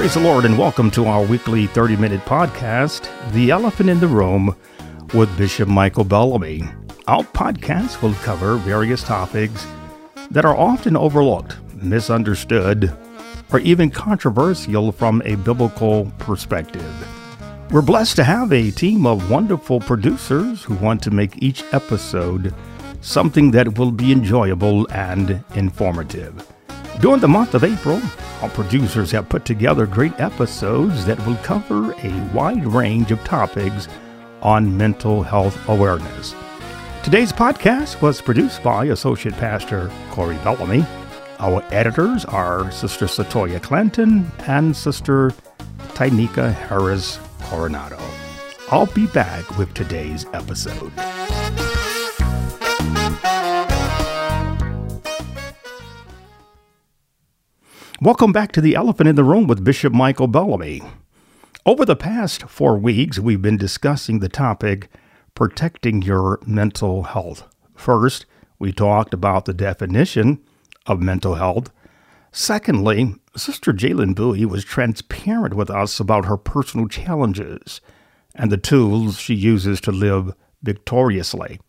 Praise the Lord and welcome to our weekly 30 minute podcast, The Elephant in the Room with Bishop Michael Bellamy. Our podcast will cover various topics that are often overlooked, misunderstood, or even controversial from a biblical perspective. We're blessed to have a team of wonderful producers who want to make each episode something that will be enjoyable and informative. During the month of April, our producers have put together great episodes that will cover a wide range of topics on mental health awareness. Today's podcast was produced by Associate Pastor Corey Bellamy. Our editors are Sister Satoya Clanton and Sister Tynika Harris Coronado. I'll be back with today's episode. Welcome back to The Elephant in the Room with Bishop Michael Bellamy. Over the past four weeks, we've been discussing the topic protecting your mental health. First, we talked about the definition of mental health. Secondly, Sister Jalen Bowie was transparent with us about her personal challenges and the tools she uses to live victoriously.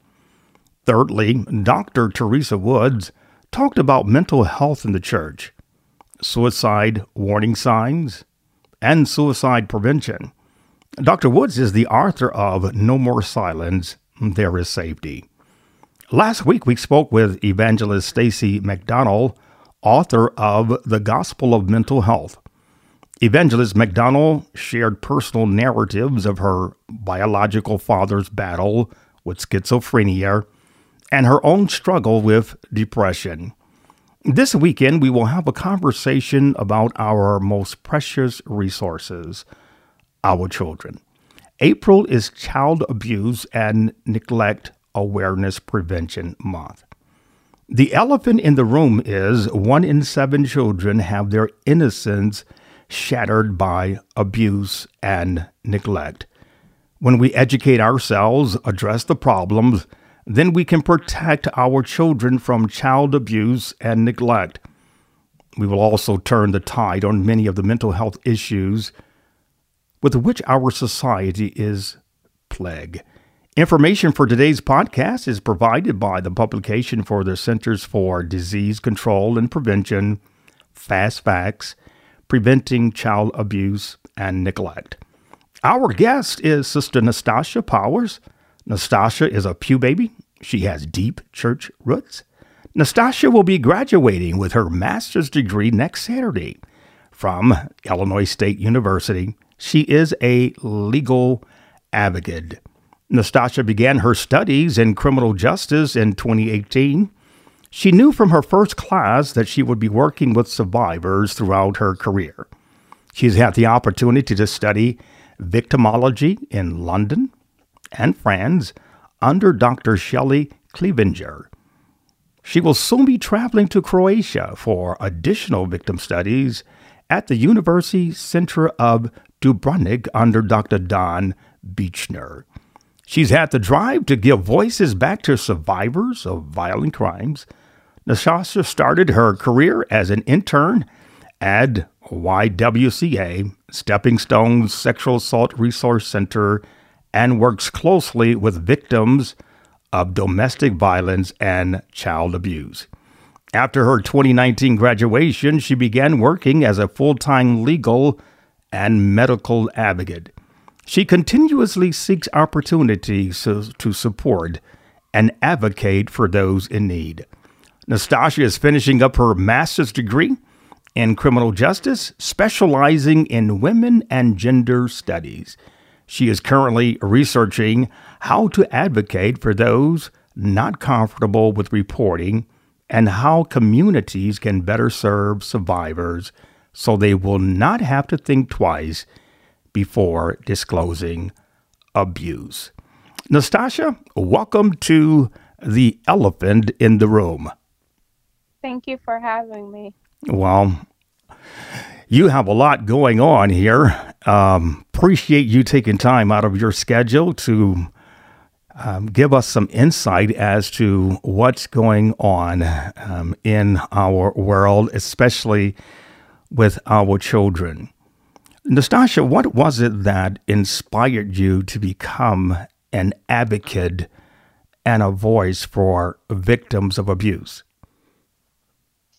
Thirdly, Dr. Teresa Woods talked about mental health in the church suicide warning signs, and suicide prevention. Dr. Woods is the author of No More Silence, There Is Safety. Last week we spoke with evangelist Stacy McDonald, author of The Gospel of Mental Health. Evangelist McDonald shared personal narratives of her biological father's battle with schizophrenia and her own struggle with depression. This weekend, we will have a conversation about our most precious resources, our children. April is Child Abuse and Neglect Awareness Prevention Month. The elephant in the room is one in seven children have their innocence shattered by abuse and neglect. When we educate ourselves, address the problems, then we can protect our children from child abuse and neglect. We will also turn the tide on many of the mental health issues with which our society is plagued. Information for today's podcast is provided by the publication for the Centers for Disease Control and Prevention, Fast Facts, Preventing Child Abuse and Neglect. Our guest is Sister Nastasha Powers. Nastasha is a Pew baby. She has deep church roots. Nastasha will be graduating with her master's degree next Saturday from Illinois State University. She is a legal advocate. Nastasha began her studies in criminal justice in 2018. She knew from her first class that she would be working with survivors throughout her career. She's had the opportunity to study victimology in London, and France under Dr. Shelley Clevenger. She will soon be traveling to Croatia for additional victim studies at the University Center of Dubrovnik under Dr. Don Beechner. She's had the drive to give voices back to survivors of violent crimes. Natasha started her career as an intern at YWCA, Stepping Stones Sexual Assault Resource Center and works closely with victims of domestic violence and child abuse. After her 2019 graduation, she began working as a full time legal and medical advocate. She continuously seeks opportunities to support and advocate for those in need. Nastasha is finishing up her master's degree in criminal justice, specializing in women and gender studies. She is currently researching how to advocate for those not comfortable with reporting and how communities can better serve survivors so they will not have to think twice before disclosing abuse. Nastasha, welcome to the elephant in the room. Thank you for having me. Well, you have a lot going on here. Um, appreciate you taking time out of your schedule to um, give us some insight as to what's going on um, in our world, especially with our children. Nastasha, what was it that inspired you to become an advocate and a voice for victims of abuse?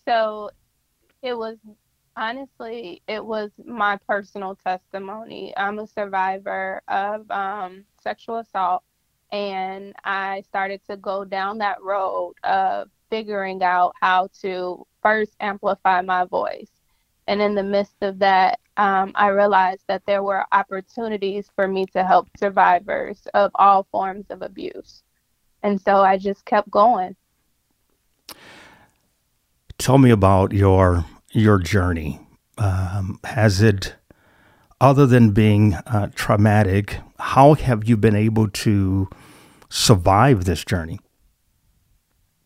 So it was honestly, it was my personal testimony. I'm a survivor of um, sexual assault, and I started to go down that road of figuring out how to first amplify my voice. And in the midst of that, um, I realized that there were opportunities for me to help survivors of all forms of abuse. And so I just kept going. Tell me about your your journey. Um, has it, other than being uh, traumatic, how have you been able to survive this journey?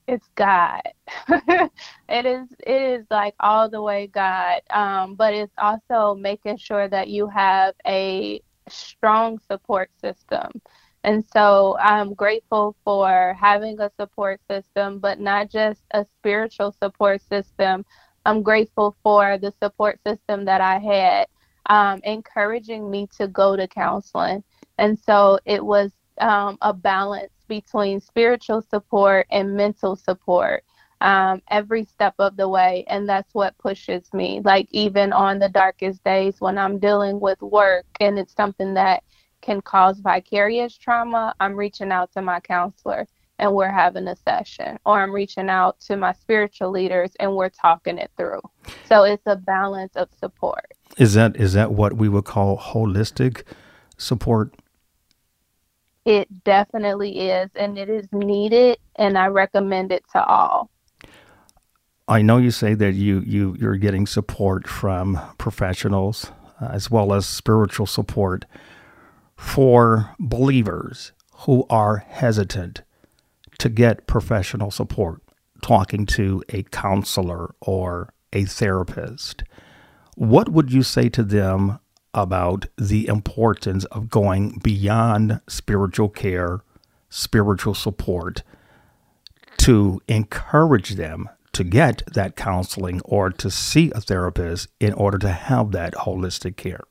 It's God. it is it is like all the way God. Um, but it's also making sure that you have a strong support system. And so I'm grateful for having a support system, but not just a spiritual support system. I'm grateful for the support system that I had, um, encouraging me to go to counseling. And so it was um, a balance between spiritual support and mental support um, every step of the way. And that's what pushes me. Like, even on the darkest days when I'm dealing with work and it's something that can cause vicarious trauma, I'm reaching out to my counselor and we're having a session. Or I'm reaching out to my spiritual leaders and we're talking it through. So it's a balance of support. Is that is that what we would call holistic support? It definitely is, and it is needed, and I recommend it to all. I know you say that you you you're getting support from professionals uh, as well as spiritual support for believers who are hesitant to get professional support, talking to a counselor or a therapist. What would you say to them about the importance of going beyond spiritual care, spiritual support, to encourage them to get that counseling or to see a therapist in order to have that holistic care?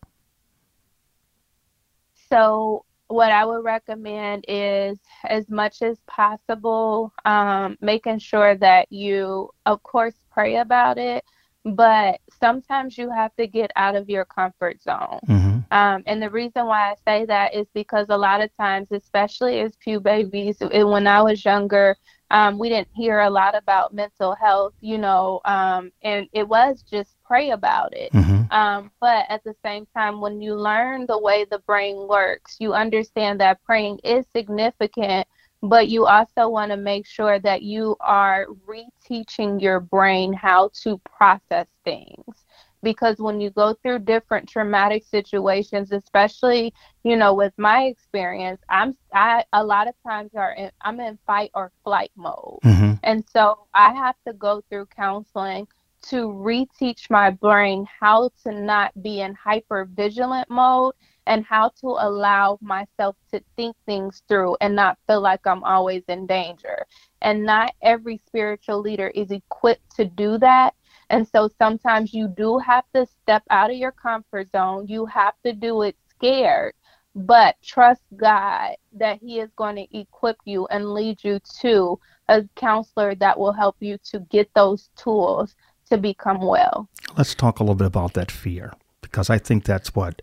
So, what I would recommend is, as much as possible, um, making sure that you, of course, pray about it, but sometimes you have to get out of your comfort zone. Mm-hmm. Um, and the reason why I say that is because a lot of times, especially as pew babies, when I was younger, um, we didn't hear a lot about mental health, you know, um, and it was just pray about it. Mm-hmm. Um, but at the same time, when you learn the way the brain works, you understand that praying is significant but you also want to make sure that you are reteaching your brain how to process things because when you go through different traumatic situations especially you know with my experience i'm i a lot of times are in, i'm in fight or flight mode mm-hmm. and so i have to go through counseling to reteach my brain how to not be in hyper vigilant mode and how to allow myself to think things through and not feel like I'm always in danger. And not every spiritual leader is equipped to do that. And so sometimes you do have to step out of your comfort zone. You have to do it scared, but trust God that He is going to equip you and lead you to a counselor that will help you to get those tools to become well. Let's talk a little bit about that fear because I think that's what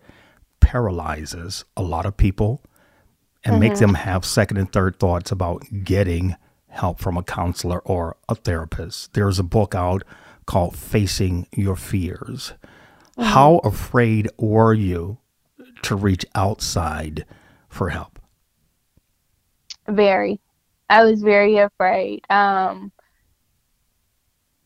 paralyzes a lot of people and mm-hmm. makes them have second and third thoughts about getting help from a counselor or a therapist. There's a book out called Facing Your Fears. Mm-hmm. How afraid were you to reach outside for help? Very. I was very afraid. Um,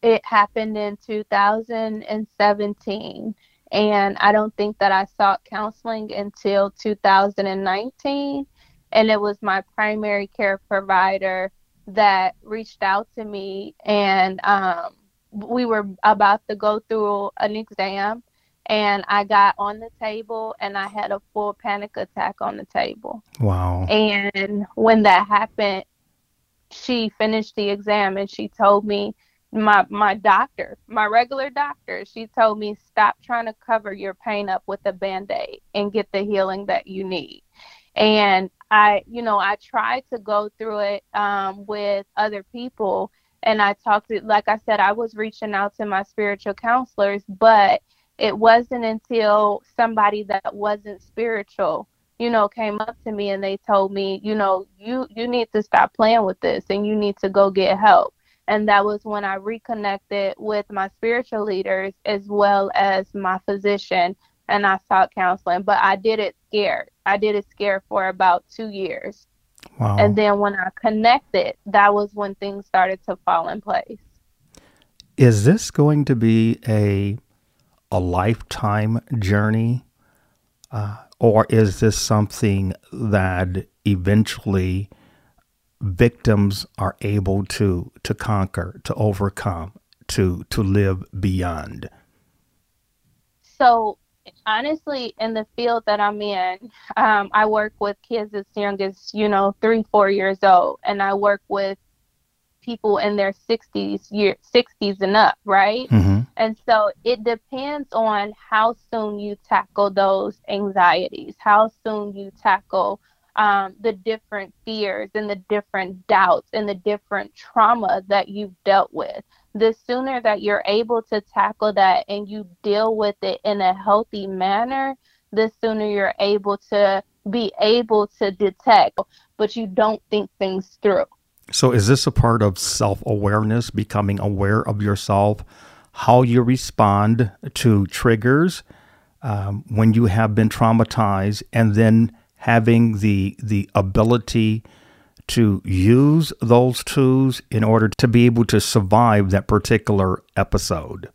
it happened in 2017 and I don't think that I sought counseling until 2019. And it was my primary care provider that reached out to me, and um, we were about to go through an exam. And I got on the table and I had a full panic attack on the table. Wow. And when that happened, she finished the exam and she told me my my doctor, my regular doctor, she told me stop trying to cover your pain up with a band-aid and get the healing that you need. And I, you know, I tried to go through it um, with other people and I talked to, like I said, I was reaching out to my spiritual counselors, but it wasn't until somebody that wasn't spiritual you know came up to me and they told me you know you you need to stop playing with this and you need to go get help and that was when I reconnected with my spiritual leaders as well as my physician and I sought counseling. But I did it scared. I did it scared for about two years. Wow. And then when I connected, that was when things started to fall in place. Is this going to be a a lifetime journey, uh, or is this something that eventually victims are able to to conquer, to overcome, to to live beyond? So honestly, in the field that I'm in, um, I work with kids as young as you know three, four years old, and I work with people in their 60s year 60s and up right mm-hmm. and so it depends on how soon you tackle those anxieties how soon you tackle um, the different fears and the different doubts and the different trauma that you've dealt with. The sooner that you're able to tackle that and you deal with it in a healthy manner, the sooner you're able to be able to detect, but you don't think things through. So, is this a part of self awareness, becoming aware of yourself, how you respond to triggers um, when you have been traumatized, and then having the the ability to use those tools in order to be able to survive that particular episode.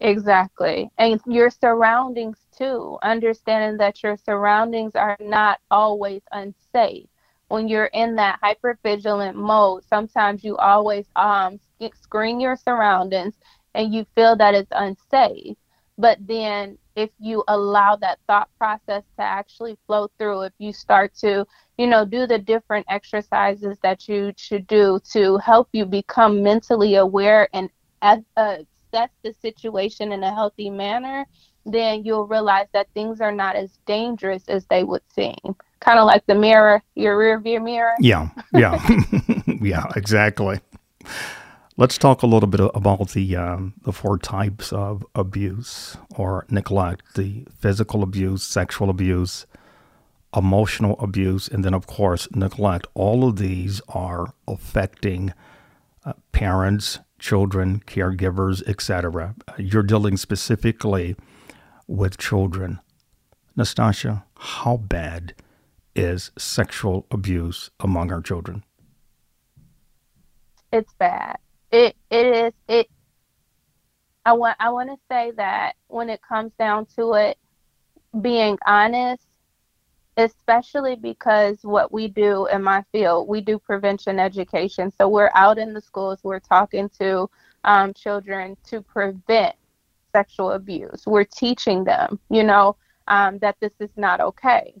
Exactly. And your surroundings too, understanding that your surroundings are not always unsafe. When you're in that hypervigilant mode, sometimes you always um screen your surroundings and you feel that it's unsafe. But then if you allow that thought process to actually flow through, if you start to, you know, do the different exercises that you should do to help you become mentally aware and assess the situation in a healthy manner, then you'll realize that things are not as dangerous as they would seem. Kind of like the mirror, your rear view mirror. Yeah, yeah, yeah, exactly. Let's talk a little bit about the um, the four types of abuse or neglect: the physical abuse, sexual abuse, emotional abuse, and then, of course, neglect. All of these are affecting uh, parents, children, caregivers, etc. You're dealing specifically with children. Nastasha, how bad is sexual abuse among our children? It's bad it it is it I want I want to say that when it comes down to it being honest especially because what we do in my field we do prevention education. So we're out in the schools we're talking to um, children to prevent sexual abuse. We're teaching them you know um, that this is not okay.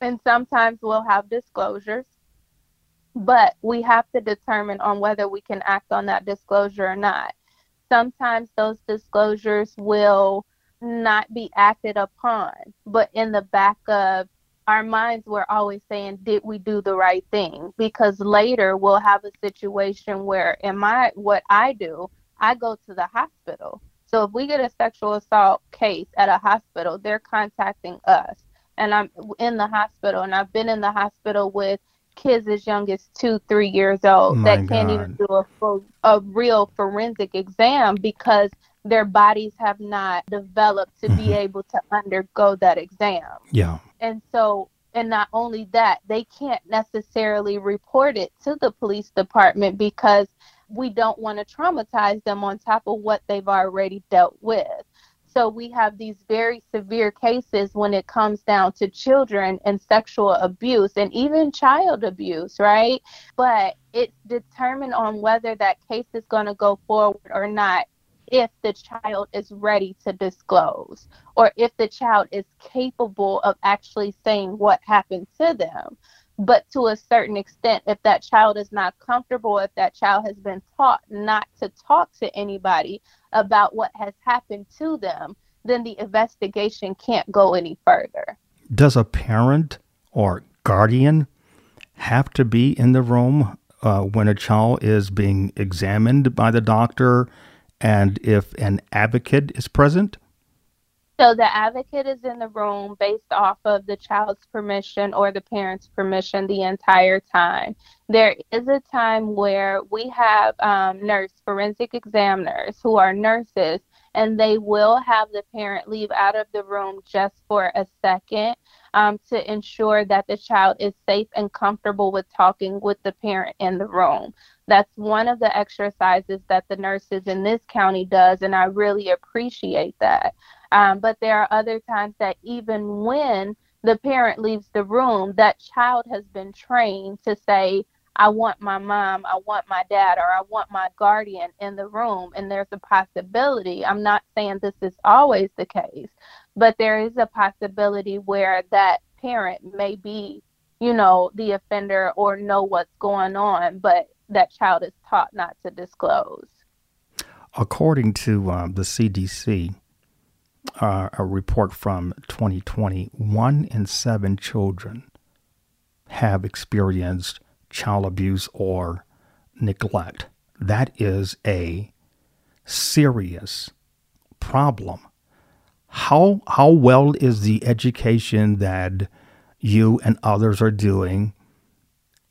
And sometimes we'll have disclosures but we have to determine on whether we can act on that disclosure or not. Sometimes those disclosures will not be acted upon, but in the back of our minds, we're always saying, Did we do the right thing? Because later we'll have a situation where, in my what I do, I go to the hospital. So if we get a sexual assault case at a hospital, they're contacting us. And I'm in the hospital, and I've been in the hospital with kids as young as two, three years old My that can't God. even do a full, a real forensic exam because their bodies have not developed to mm-hmm. be able to undergo that exam. Yeah. And so, and not only that, they can't necessarily report it to the police department because we don't want to traumatize them on top of what they've already dealt with. So we have these very severe cases when it comes down to children and sexual abuse and even child abuse, right? But it's determined on whether that case is going to go forward or not if the child is ready to disclose or if the child is capable of actually saying what happened to them. but to a certain extent, if that child is not comfortable, if that child has been taught not to talk to anybody about what has happened to them, then the investigation can't go any further. Does a parent or guardian have to be in the room uh, when a child is being examined by the doctor and if an advocate is present? So the advocate is in the room based off of the child's permission or the parent's permission the entire time. There is a time where we have um, nurse forensic examiners who are nurses and they will have the parent leave out of the room just for a second um, to ensure that the child is safe and comfortable with talking with the parent in the room. That's one of the exercises that the nurses in this county does, and I really appreciate that. Um, but there are other times that even when the parent leaves the room, that child has been trained to say, I want my mom, I want my dad, or I want my guardian in the room. And there's a possibility, I'm not saying this is always the case, but there is a possibility where that parent may be, you know, the offender or know what's going on, but that child is taught not to disclose. According to um, the CDC, uh, a report from 2020, one in seven children have experienced child abuse or neglect. That is a serious problem. How how well is the education that you and others are doing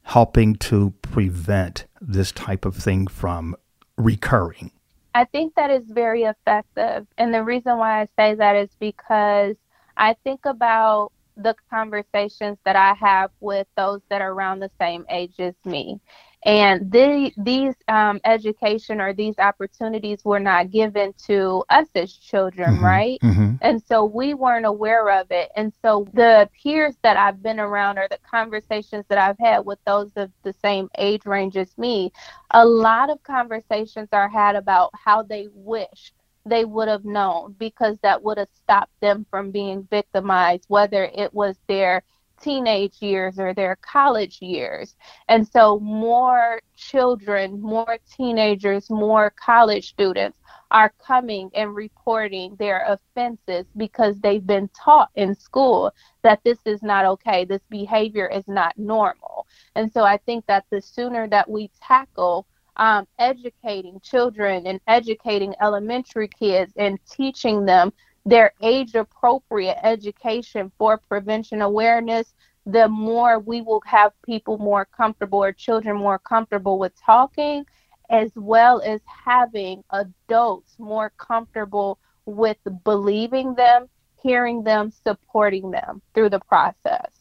helping to prevent this type of thing from recurring? I think that is very effective. And the reason why I say that is because I think about the conversations that I have with those that are around the same age as me. And the, these um, education or these opportunities were not given to us as children, mm-hmm, right? Mm-hmm. And so we weren't aware of it. And so the peers that I've been around or the conversations that I've had with those of the same age range as me, a lot of conversations are had about how they wish they would have known because that would have stopped them from being victimized, whether it was their teenage years or their college years. And so more children, more teenagers, more college students are coming and reporting their offenses because they've been taught in school that this is not okay, this behavior is not normal. And so I think that the sooner that we tackle um, educating children and educating elementary kids and teaching them their age appropriate education for prevention awareness, the more we will have people more comfortable or children more comfortable with talking, as well as having adults more comfortable with believing them, hearing them, supporting them through the process.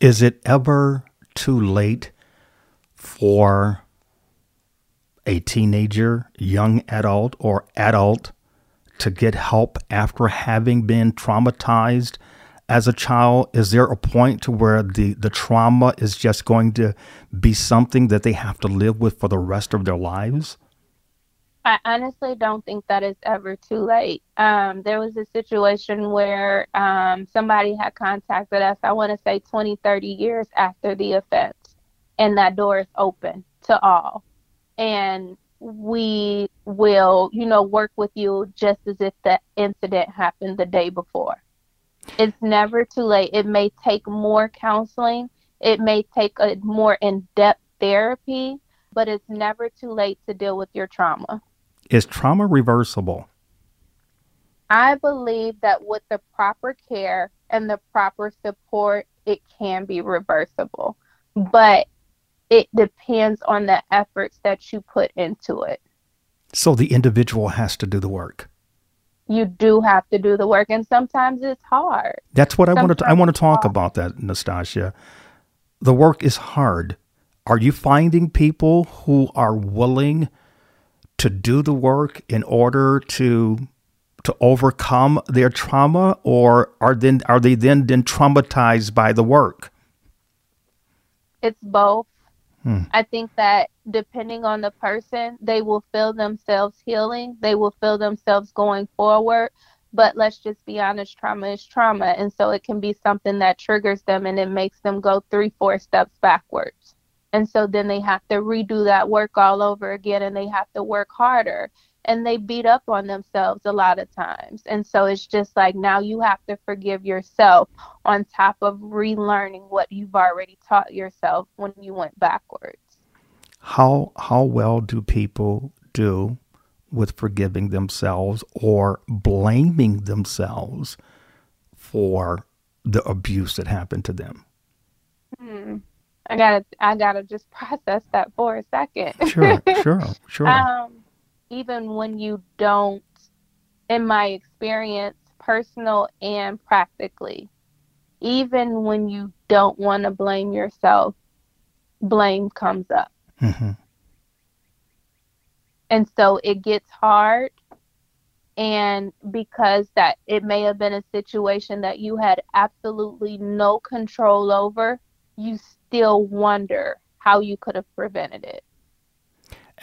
Is it ever too late for a teenager, young adult, or adult to get help after having been traumatized as a child? Is there a point to where the, the trauma is just going to be something that they have to live with for the rest of their lives? I honestly don't think that is ever too late. Um, there was a situation where um, somebody had contacted us, I want to say 20, 30 years after the offense, and that door is open to all. And we will, you know, work with you just as if the incident happened the day before. It's never too late. It may take more counseling, it may take a more in depth therapy, but it's never too late to deal with your trauma. Is trauma reversible? I believe that with the proper care and the proper support, it can be reversible. But it depends on the efforts that you put into it. So the individual has to do the work. You do have to do the work, and sometimes it's hard. That's what sometimes I want to. I want to talk about that, Nastasha. The work is hard. Are you finding people who are willing to do the work in order to to overcome their trauma, or are then are they then then traumatized by the work? It's both. Hmm. I think that depending on the person, they will feel themselves healing, they will feel themselves going forward. But let's just be honest, trauma is trauma. And so it can be something that triggers them and it makes them go three, four steps backwards. And so then they have to redo that work all over again and they have to work harder and they beat up on themselves a lot of times. And so it's just like now you have to forgive yourself on top of relearning what you've already taught yourself when you went backwards. How how well do people do with forgiving themselves or blaming themselves for the abuse that happened to them? Hmm. I gotta I gotta just process that for a second. Sure, sure, sure. um, even when you don't, in my experience, personal and practically, even when you don't want to blame yourself, blame comes up. Mm-hmm. And so it gets hard. And because that it may have been a situation that you had absolutely no control over, you still wonder how you could have prevented it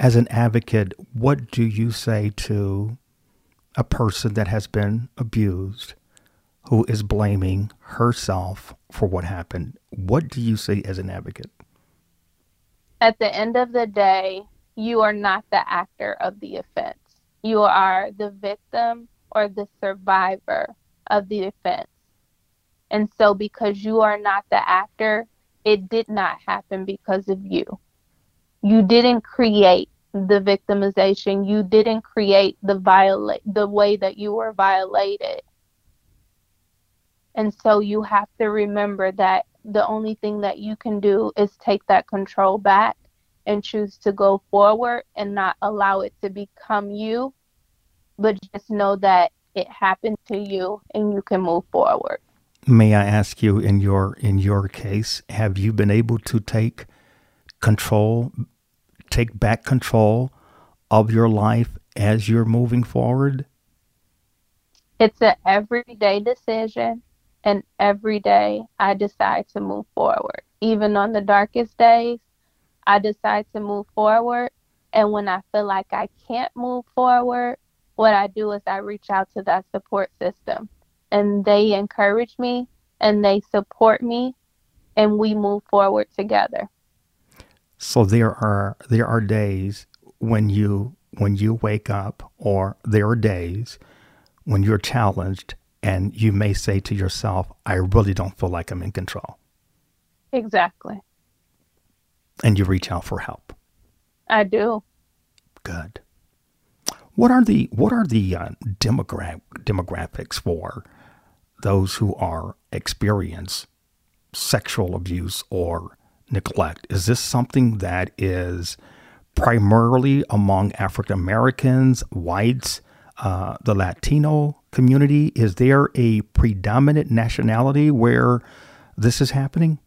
as an advocate, what do you say to a person that has been abused who is blaming herself for what happened? What do you say as an advocate? At the end of the day, you are not the actor of the offense. You are the victim or the survivor of the offense. And so, because you are not the actor, it did not happen because of you you didn't create the victimization. You didn't create the violate the way that you were violated. And so you have to remember that the only thing that you can do is take that control back and choose to go forward and not allow it to become you but just know that it happened to you and you can move forward. May i ask you in your in your case have you been able to take control take back control of your life as you're moving forward? It's an everyday decision, and every day I decide to move forward. Even on the darkest days, I decide to move forward. And when I feel like I can't move forward, what I do is I reach out to that support system, and they encourage me and they support me, and we move forward together. So there are there are days when you when you wake up or there are days when you're challenged and you may say to yourself, I really don't feel like I'm in control. Exactly. And you reach out for help. I do. Good. What are the what are the uh, demogra- demographics for those who are experience sexual abuse or neglect? Is this something that is primarily among African Americans, whites, uh, the Latino community? Is there a predominant nationality where this is happening?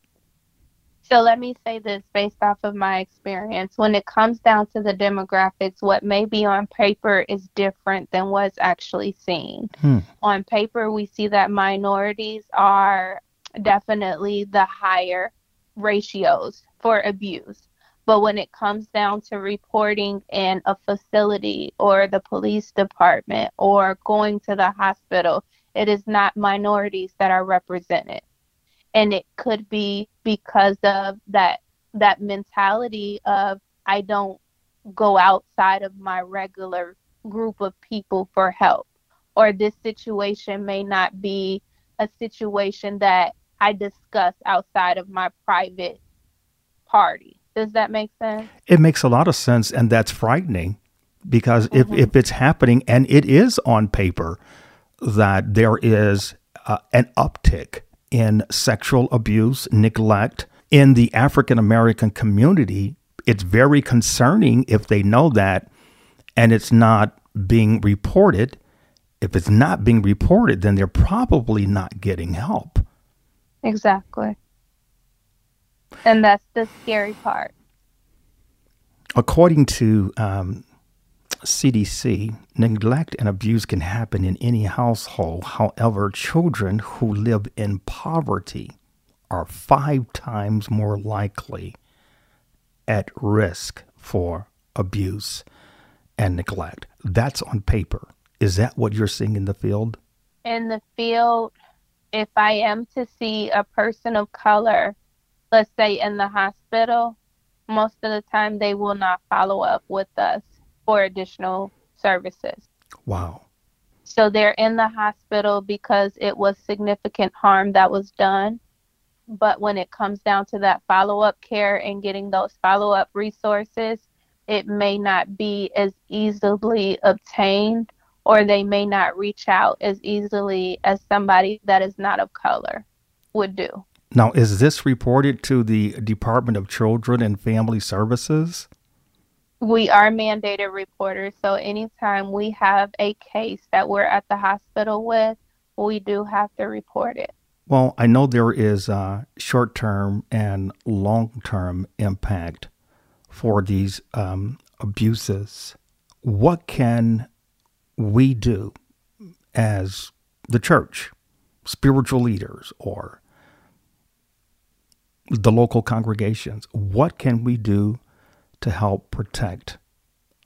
So let me say this based off of my experience. When it comes down to the demographics, what may be on paper is different than what's actually seen. Hmm. On paper, we see that minorities are definitely the higher ratios for abuse. But when it comes down to reporting in a facility or the police department or going to the hospital, it is not minorities that are represented. And it could be because of that that mentality of I don't go outside of my regular group of people for help. Or this situation may not be a situation that I discuss outside of my private party. Does that make sense? It makes a lot of sense, and that's frightening because mm-hmm. if, if it's happening and it is on paper that there is uh, an uptick in sexual abuse, neglect in the African American community, it's very concerning if they know that and it's not being reported. If it's not being reported, then they're probably not getting help. Exactly. And that's the scary part. According to um, CDC, neglect and abuse can happen in any household. However, children who live in poverty are five times more likely at risk for abuse and neglect. That's on paper. Is that what you're seeing in the field? In the field, if I am to see a person of color, let's say in the hospital, most of the time they will not follow up with us for additional services. Wow. So they're in the hospital because it was significant harm that was done. But when it comes down to that follow up care and getting those follow up resources, it may not be as easily obtained or they may not reach out as easily as somebody that is not of color would do. Now, is this reported to the Department of Children and Family Services? We are mandated reporters, so anytime we have a case that we're at the hospital with, we do have to report it. Well, I know there is a short term and long term impact for these um, abuses. What can we do as the church, spiritual leaders, or the local congregations? What can we do to help protect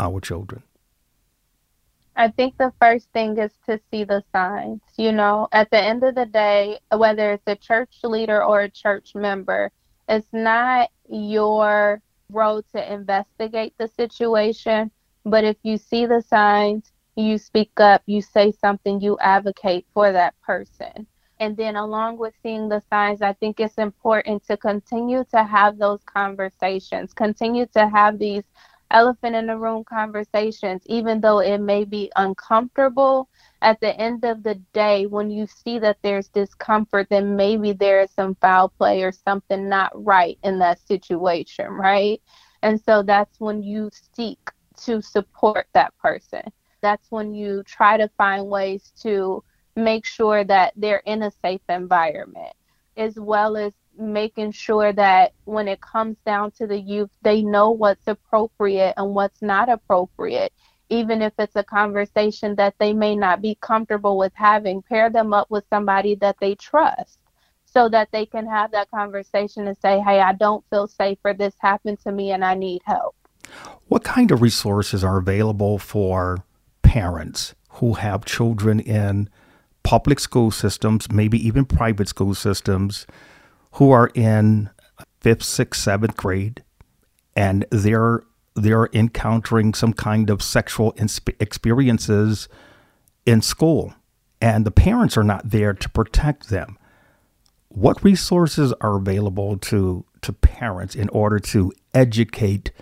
our children? I think the first thing is to see the signs. You know, at the end of the day, whether it's a church leader or a church member, it's not your role to investigate the situation, but if you see the signs, you speak up, you say something, you advocate for that person. And then, along with seeing the signs, I think it's important to continue to have those conversations, continue to have these elephant in the room conversations, even though it may be uncomfortable. At the end of the day, when you see that there's discomfort, then maybe there is some foul play or something not right in that situation, right? And so that's when you seek to support that person. That's when you try to find ways to make sure that they're in a safe environment, as well as making sure that when it comes down to the youth, they know what's appropriate and what's not appropriate. Even if it's a conversation that they may not be comfortable with having, pair them up with somebody that they trust so that they can have that conversation and say, Hey, I don't feel safe or this happened to me and I need help. What kind of resources are available for parents who have children in public school systems, maybe even private school systems, who are in fifth, sixth, seventh grade, and they're they're encountering some kind of sexual experiences in school, and the parents are not there to protect them. What resources are available to to parents in order to educate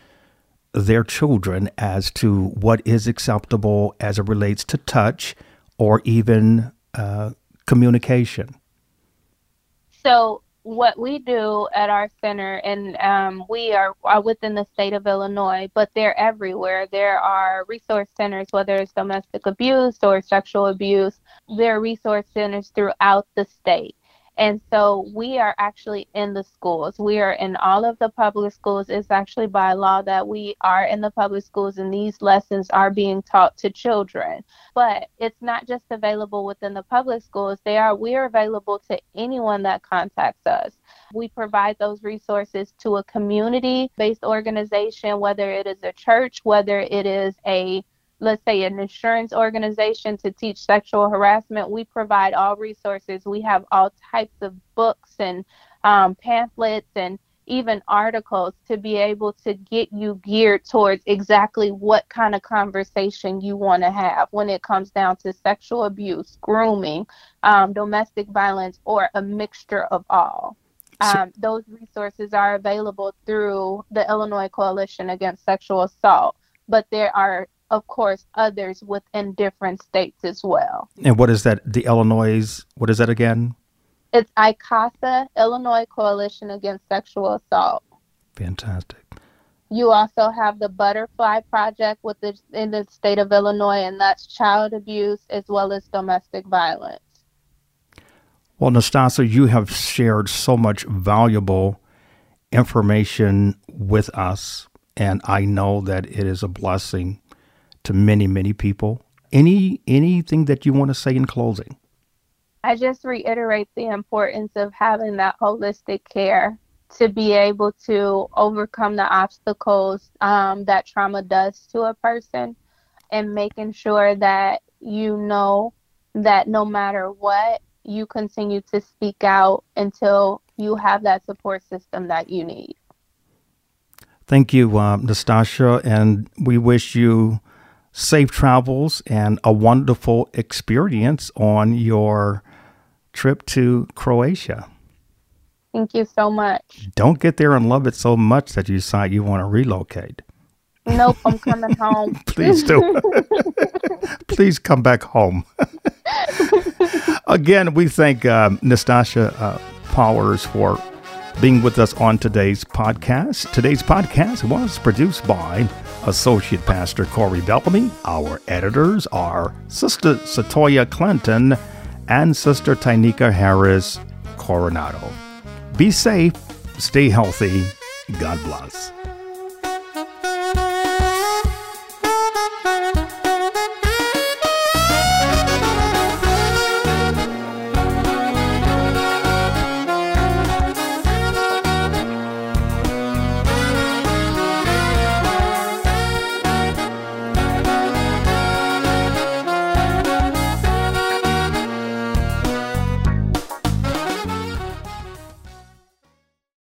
their children as to what is acceptable as it relates to touch or even uh, communication? So, what we do at our center, and um, we are, are, within the state of Illinois, but they're everywhere. There are resource centers, whether it's domestic abuse or sexual abuse. There are resource centers throughout the state. And so we are actually in the schools. We are in all of the public schools. It's actually by law that we are in the public schools and these lessons are being taught to children. But it's not just available within the public schools. They are we are available to anyone that contacts us. We provide those resources to a community based organization, whether it is a church, whether it is a let's say an insurance organization to teach sexual harassment, we provide all resources. We have all types of books and um, pamphlets and even articles to be able to get you geared towards exactly what kind of conversation you want to have when it comes down to sexual abuse, grooming, um, domestic violence, or a mixture of all. Um, those resources are available through the Illinois Coalition Against Sexual Assault, but there are of course, others within different states as well. And what is that? The Illinois, what is that again? It's ICASA, Illinois Coalition Against Sexual Assault. Fantastic. You also have the Butterfly Project with the, in the state of Illinois, and that's child abuse as well as domestic violence. Well, Nastasha, you have shared so much valuable information with us, and I know that it is a blessing to many, many people. Any anything that you want to say in closing? I just reiterate the importance of having that holistic care to be able to overcome the obstacles um, that trauma does to a person and making sure that you know that no matter what, you continue to speak out until you have that support system that you need. Thank you, uh, Nastasha, and we wish you safe travels and a wonderful experience on your trip to Croatia. Thank you so much. Don't get there and love it so much that you decide you want to relocate. Nope, I'm coming home. Please do. Please come back home. Again, we thank um, Nastasha uh, Powers for being with us on today's podcast. Today's podcast was produced by Associate Pastor Corey Bellamy. Our editors are Sister Satoya Clinton and Sister Tynika Harris Coronado. Be safe, stay healthy, God bless.